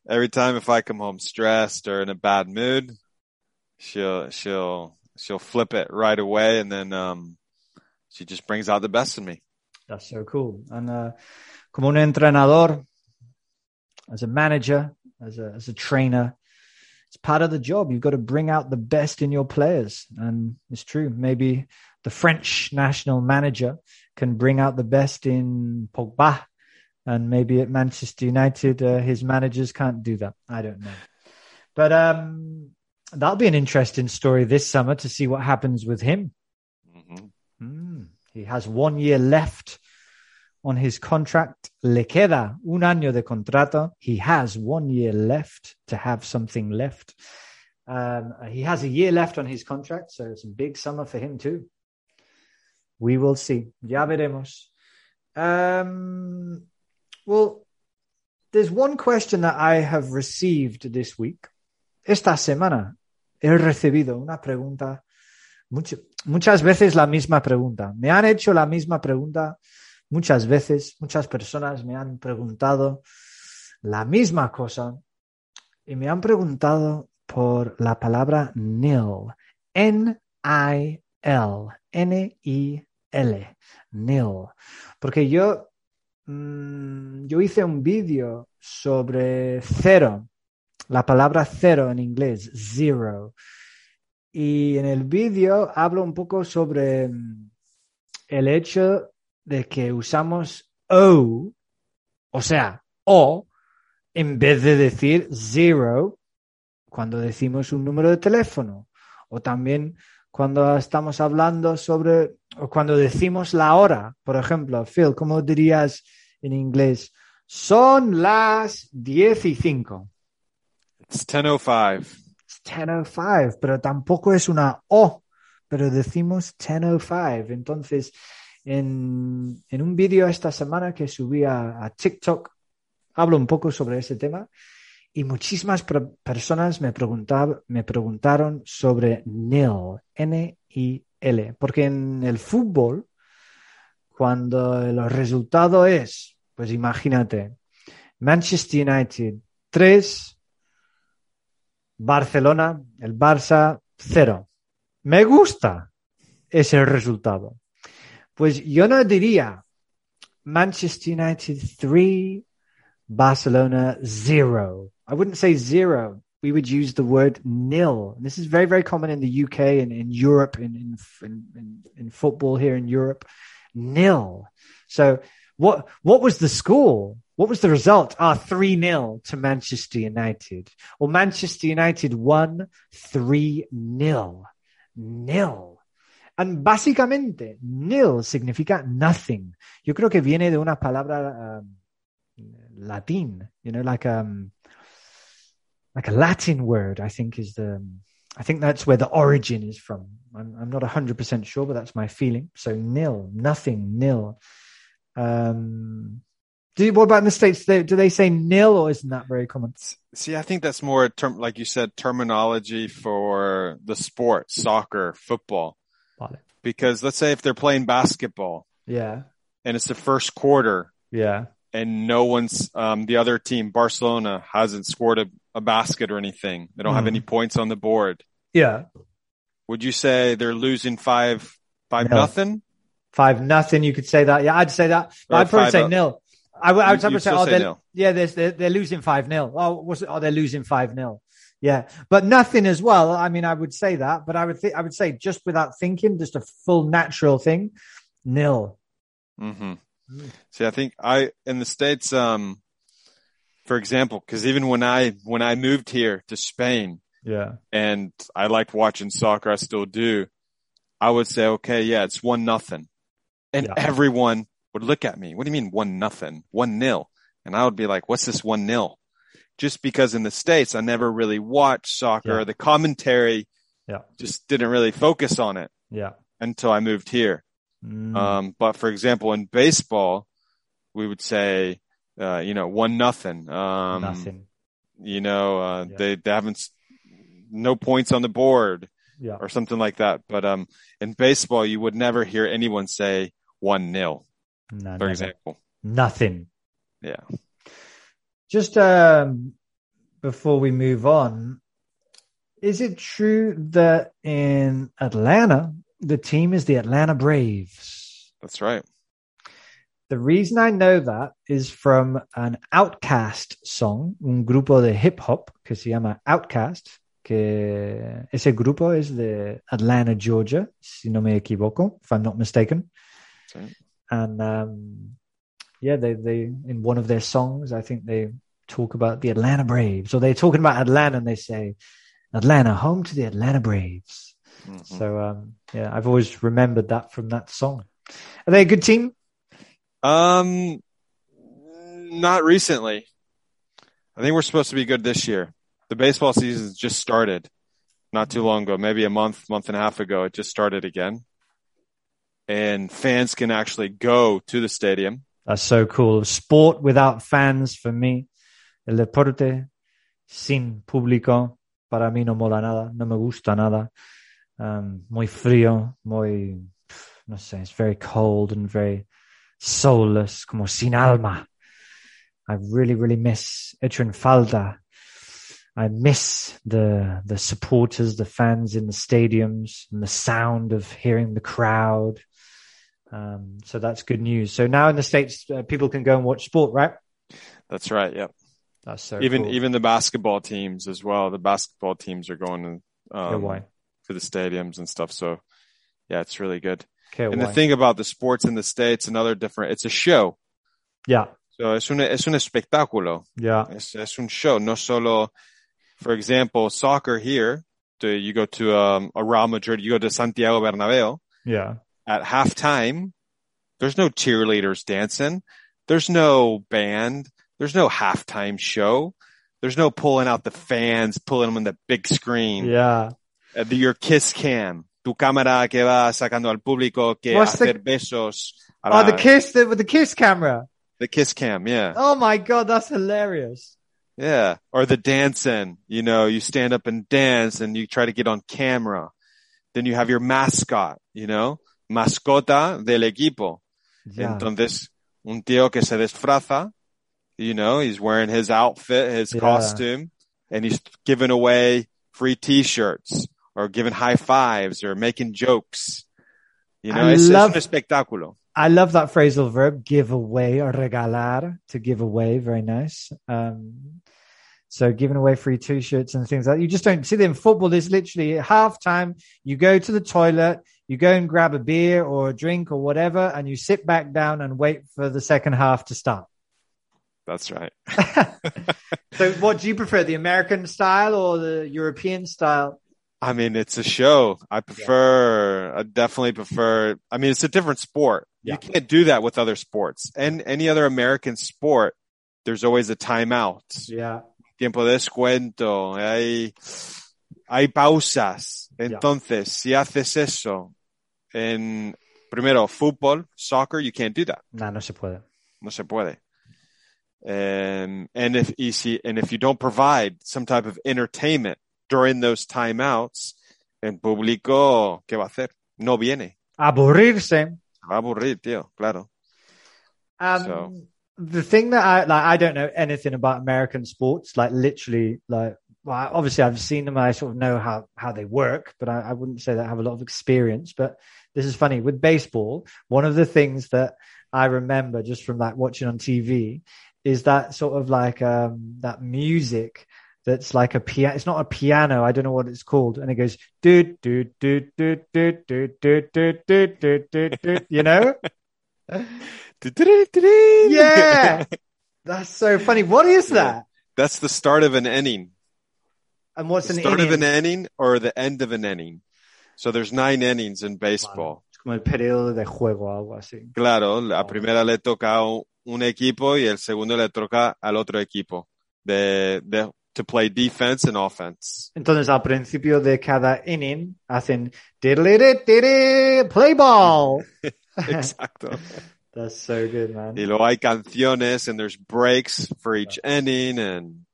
Every time if I come home stressed or in a bad mood, she'll, she'll, she'll flip it right away. And then, um, she just brings out the best in me. That's so cool. And uh, como un entrenador, as a manager, as a as a trainer, it's part of the job. You've got to bring out the best in your players, and it's true. Maybe the French national manager can bring out the best in Pogba, and maybe at Manchester United, uh, his managers can't do that. I don't know, but um, that'll be an interesting story this summer to see what happens with him. hmm Mm. He has one year left on his contract. Le queda un año de contrato. He has one year left to have something left. Um, he has a year left on his contract, so it's a big summer for him too. We will see. Ya veremos. Um, well, there's one question that I have received this week. Esta semana he recibido una pregunta mucho, muchas veces la misma pregunta. Me han hecho la misma pregunta muchas veces. Muchas personas me han preguntado la misma cosa y me han preguntado por la palabra nil. N-I-L. N-I-L. Nil. Porque yo, mm, yo hice un vídeo sobre cero. La palabra cero en inglés, zero. Y en el vídeo hablo un poco sobre mm, el hecho de que usamos O, o sea, O, en vez de decir zero cuando decimos un número de teléfono. O también cuando estamos hablando sobre, o cuando decimos la hora, por ejemplo, Phil, ¿cómo dirías en inglés? Son las 10 y 5. It's 10.05. It's 10.05, pero tampoco es una O, pero decimos 10.05. Entonces, en, un vídeo esta semana que subí a, TikTok, hablo un poco sobre ese tema y muchísimas personas me, me preguntaron sobre nil, N-I-L, porque en el fútbol, cuando el resultado es, pues imagínate, Manchester United 3, Barcelona, el Barça 0. Me gusta ese resultado. Pues yo no diría Manchester United 3, Barcelona 0. I wouldn't say zero. We would use the word nil. This is very, very common in the UK and in Europe, in, in, in, in football here in Europe. Nil. So what, what was the score? What was the result? Ah, 3 0 to Manchester United. Or Manchester United won 3 0. Nil. And básicamente, nil significa nothing. Yo creo que viene de una palabra um, latín, you know, like um, like a Latin word. I think is the, I think that's where the origin is from. I'm, I'm not hundred percent sure, but that's my feeling. So nil, nothing, nil. Um, do what about in the states? Do, do they say nil, or isn't that very common? See, I think that's more term, like you said, terminology for the sport, soccer, football. Vale. Because let's say if they're playing basketball Yeah, and it's the first quarter yeah, and no one's, um, the other team, Barcelona hasn't scored a, a basket or anything. They don't have Mhm. any points on the board. yeah. Would you say they're losing five, five No. nothing? Five nothing. You could say that. Yeah, I'd say that. I'd probably say up. nil. I would. I would You- probably you'd say, oh, say they're, nil. yeah, they're, they're they're losing five 0 Oh, was it? Oh, they're losing five 0 Yeah, but nothing as well. I mean, I would say that, but I would think I would say just without thinking, just a full natural thing, nil. Mm-hmm. Mm. See, I think I in the states, um, for example, because even when I when I moved here to Spain Yeah, and I liked watching soccer, I still do. I would say, okay, yeah, it's one nothing, and Yeah. everyone would look at me. What do you mean one nothing, one nil? And I would be like, what's this one nil? Just because in the states I never really watched soccer, Yeah. the commentary Yeah. just didn't really focus on it yeah. until I moved here. Mm, Um, but for example, in baseball, we would say, uh, you know, one nothing. Um, nothing. you know, uh, Yeah. they, they haven't, no points on the board Yeah, or something like that. But, um, in baseball, you would never hear anyone say one nil, no, for never. example. nothing. Yeah. Just um, before we move on, is it true that in Atlanta, the team is the Atlanta Braves? That's right. The reason I know that is from an OutKast song, un grupo de hip hop que se llama OutKast, que ese grupo es de Atlanta, Georgia, si no me equivoco, if I'm not mistaken. Right. And um, yeah, they they in one of their songs, I think they talk about the Atlanta Braves, or they're talking about Atlanta, and they say Atlanta, home to the Atlanta Braves. Mhm. So um, yeah, I've always remembered that from that song. Are they a good team? Um, not recently. I think we're supposed to be good this year. The baseball season just started not too long ago, maybe a month, month and a half ago. It just started again. And fans can actually go to the stadium. That's so cool. Sport without fans for me. El deporte sin público para mí no mola nada, no me gusta nada. Um, muy frío, muy, no sé, it's very cold and very soulless, como sin alma. I really, really miss, hecho en falta I miss the the supporters, the fans in the stadiums, and the sound of hearing the crowd. Um, so that's good news. So now in the states, uh, people can go and watch sport, right? That's right. Yep. That's so even cool. even the basketball teams as well. The basketball teams are going Qué um, to the stadiums and stuff. So yeah, it's really good. And the thing about the sports in the states, another different. It's a show. yeah, So es un es un espectáculo. yeah, Es, es un show. No solo, for example, soccer here. You go to um, a Real Madrid? You go to Santiago Bernabeu yeah, at halftime. There's no cheerleaders dancing. There's no band. There's no halftime show. There's no pulling out the fans, pulling them on the big screen. yeah. Uh, the- your kiss cam. Tu cámara que va sacando al público que What's the- hacer besos. Oh, the kiss, the, the kiss camera. the kiss cam. Yeah. Oh my god, that's hilarious. Yeah. Or the dancing. You know, you stand up and dance and you try to get on camera. Then you have your mascot, you know, mascota del equipo. Yeah, Entonces, un tío que se disfraza, you know, he's wearing his outfit, his Yeah. costume, and he's giving away free t-shirts or giving high fives or making jokes. You know, I es, love- es un espectáculo. I love that phrasal verb, give away or regalar, to give away. Very nice. Um, so giving away free t-shirts and things like that. You just don't see them. Football is literally at halftime. You go to the toilet, you go and grab a beer or a drink or whatever, and you sit back down and wait for the second half to start. That's right. (laughs) so what do you prefer, the American style or the European style? I mean, it's a show. I prefer, I definitely prefer, I mean, it's a different sport. Yeah. You can't do that with other sports and any other American sport. There's always a timeout. Yeah. tiempo de descuento, hay, hay pausas. Entonces, si haces eso en, primero, fútbol, soccer, you can't do that. No, no se puede. No se puede. Um, and if, y si, and if you don't provide some type of entertainment during those timeouts, el público, ¿qué va a hacer? No viene. Aburrirse. Se va a aburrir, tío, claro. Um, So- the thing that I like, I don't know anything about American sports. Like literally, like well, obviously I've seen them. I sort of know how how they work, but I, I wouldn't say that I have a lot of experience. But this is funny with baseball. One of the things that I remember just from like watching on TV is that sort of like um that music that's like a piano. It's not a piano. I don't know what it's called, and it goes do do do do do do do do do do do do. You know. Yeah. That's so funny. What is that? That's the start of an inning. And what's the an start of an inning? inning or the end of an inning. So there's nine innings in baseball. Es como el periodo de juego, algo así. Claro, la primera le toca a un, equipo y el segundo le toca al otro equipo de, de to play defense and offense. Entonces, al principio de cada inning, hacen "Diddly diddy, play ball. (laughs) Exacto. (laughs) That's so good, man. Y luego hay canciones and there's breaks for each inning and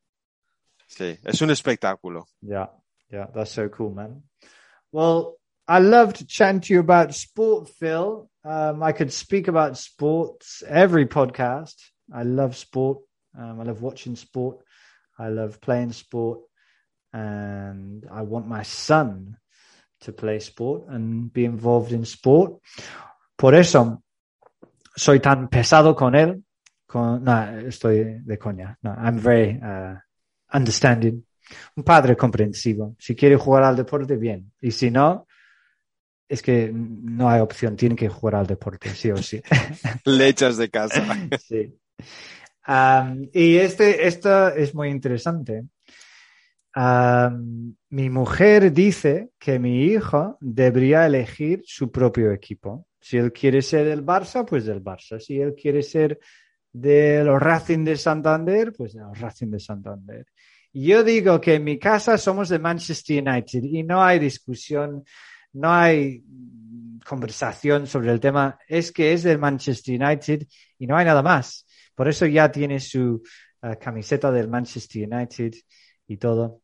sí, es un espectáculo. Yeah, yeah, that's so cool, man. Well, I loved chatting to you about sport, Phil. Um, I could speak about sports every podcast. I love sport. Um, I love watching sport. I love playing sport. And I want my son to play sport and be involved in sport. Por eso soy tan pesado con él. Con, no, estoy de coña. No, I'm very uh, understanding un padre comprensivo. Si quiere jugar al deporte, bien. Y si no, es que no hay opción. Tiene que jugar al deporte, sí o sí. (laughs) Lechas de casa. (laughs) sí. Um, y este, esto es muy interesante. Um, mi mujer dice que mi hijo debería elegir su propio equipo. Si él quiere ser del Barça, pues del Barça. Si él quiere ser de los Racing de Santander, pues de los Racing de Santander. Yo digo que en mi casa somos de Manchester United y no hay discusión, no hay conversación sobre el tema. Es que es del Manchester United y no hay nada más. Por eso ya tiene su uh, camiseta del Manchester United y todo.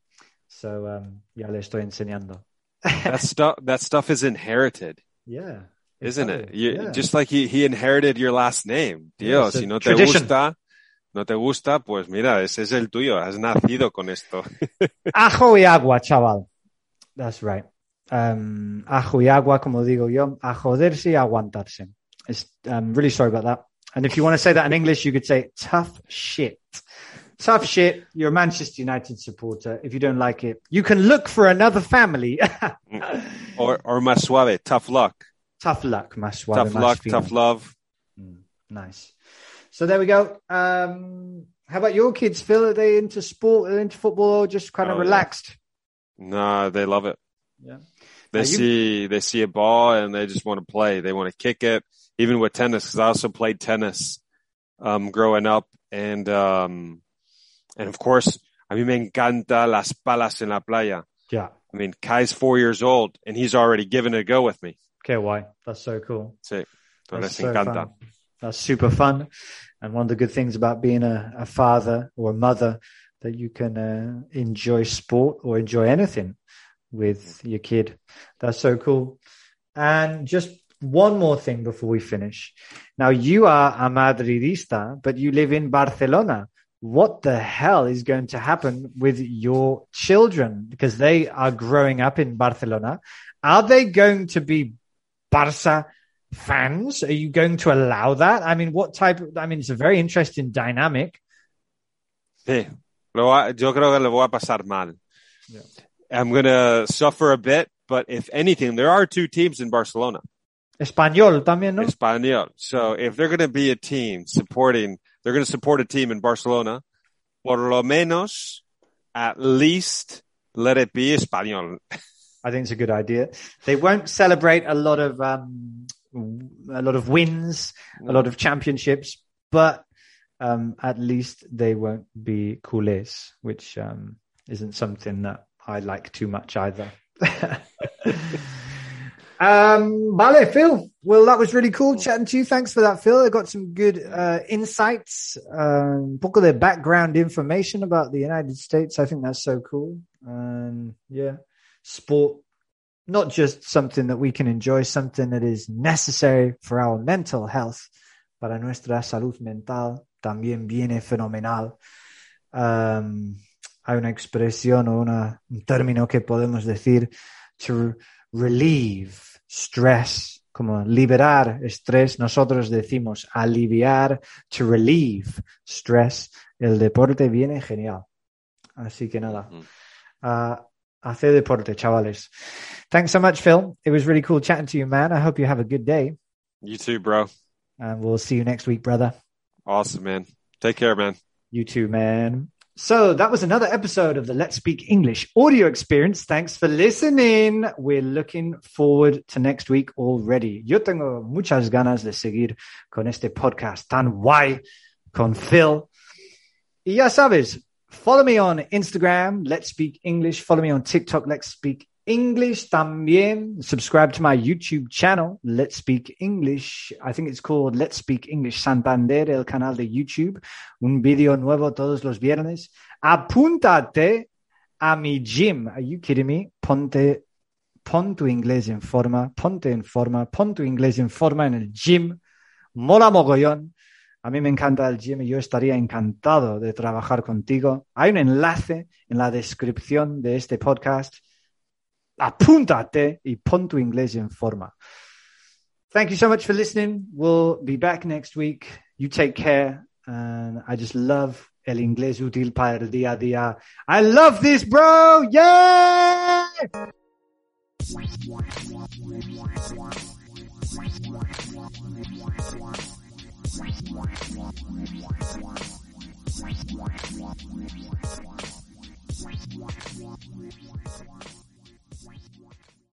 So, um, ya le estoy enseñando. that (laughs) stuff that stuff is inherited, Yeah. isn't it? exactly. You, Yeah. Just like he, he inherited your last name. A si no te tradition. gusta, ¿No te gusta? Pues mira, ese es el tuyo. Has nacido con esto. Ajo y agua, chaval. That's right. Um, ajo y agua, como digo yo, a joderse y a aguantarse. It's, I'm really sorry about that. And if you want to say that in English, you could say tough shit. Tough shit. You're a Manchester United supporter. If you don't like it, you can look for another family. (laughs) or, or más suave, tough luck. tough luck, más suave, Tough luck, fino. tough love. Nice. So there we go. Um, how about your kids, Phil? Are they into sport, are they into football, or just kind of Oh, yeah. relaxed? No, they love it. Yeah. They you- see they see a ball and they just want to play. They want to kick it. Even with tennis, because I also played tennis um, growing up, and um, and of course, I mean, me encanta las palas en la playa. Yeah. I mean, Kai's four years old and he's already given it a go with me. Okay, why? That's so cool. Sí, That's so fun. That's super fun. And one of the good things about being a, a father or a mother that you can uh, enjoy sport or enjoy anything with your kid. That's so cool. And just one more thing before we finish. Now you are a Madridista, but you live in Barcelona. What the hell is going to happen with your children? Because they are growing up in Barcelona. Are they going to be Barca fans? Are you going to allow that? I mean, what type of, I mean, it's a very interesting dynamic. Sí, lo va- yo creo que le voy a pasar mal. Yeah. I'm going to suffer a bit, but if anything, there are two teams in Barcelona. Espanyol también, ¿no? Espanyol. So if they're going to be a team supporting, they're going to support a team in Barcelona, por lo menos, at least let it be Espanyol. I think it's a good idea. They won't celebrate a lot of, um, a lot of wins, a lot of championships, but, um, at least they won't be culés, which, um, isn't something that I like too much either. (laughs) Um, vale, Phil. Well, that was really cool chatting to you. Thanks for that, Phil. I got some good uh, insights, un poco de background information about the United States. I think that's so cool. And yeah, sport, not just something that we can enjoy, something that is necessary for our mental health, para nuestra salud mental, también viene fenomenal. Um, hay una expresión o una, un término que podemos decir to relieve stress, como liberar estrés. Nosotros decimos aliviar, to relieve stress. El deporte viene genial. Así que nada, uh, hacer deporte, chavales. Thanks so much, Phil. It was really cool chatting to you, man. I hope you have a good day. You too, bro. And we'll see you next week, brother. Awesome, man. Take care, man. You too, man. So that was another episode of the Let's Speak English audio experience. Thanks for listening. We're looking forward to next week already. Yo tengo muchas ganas de seguir con este podcast tan guay con Phil. Y ya sabes, follow me on Instagram, Let's Speak English. Follow me on TikTok, Let's Speak English también. Subscribe to my YouTube channel, Let's Speak English. I think it's called Let's Speak English Santander, el canal de YouTube. Un video nuevo todos los viernes. Apúntate a mi gym. Are you kidding me? Ponte, pon tu inglés en forma, ponte en forma, pon tu inglés en forma en el gym. Mola mogollón. A mí me encanta el gym y yo estaría encantado de trabajar contigo. Hay un enlace en la descripción de este podcast. Apúntate y pon tu inglés en forma. Thank you so much for listening. We'll be back next week. You take care. And I just love el inglés útil para el día a día. I love this, bro. Yeah!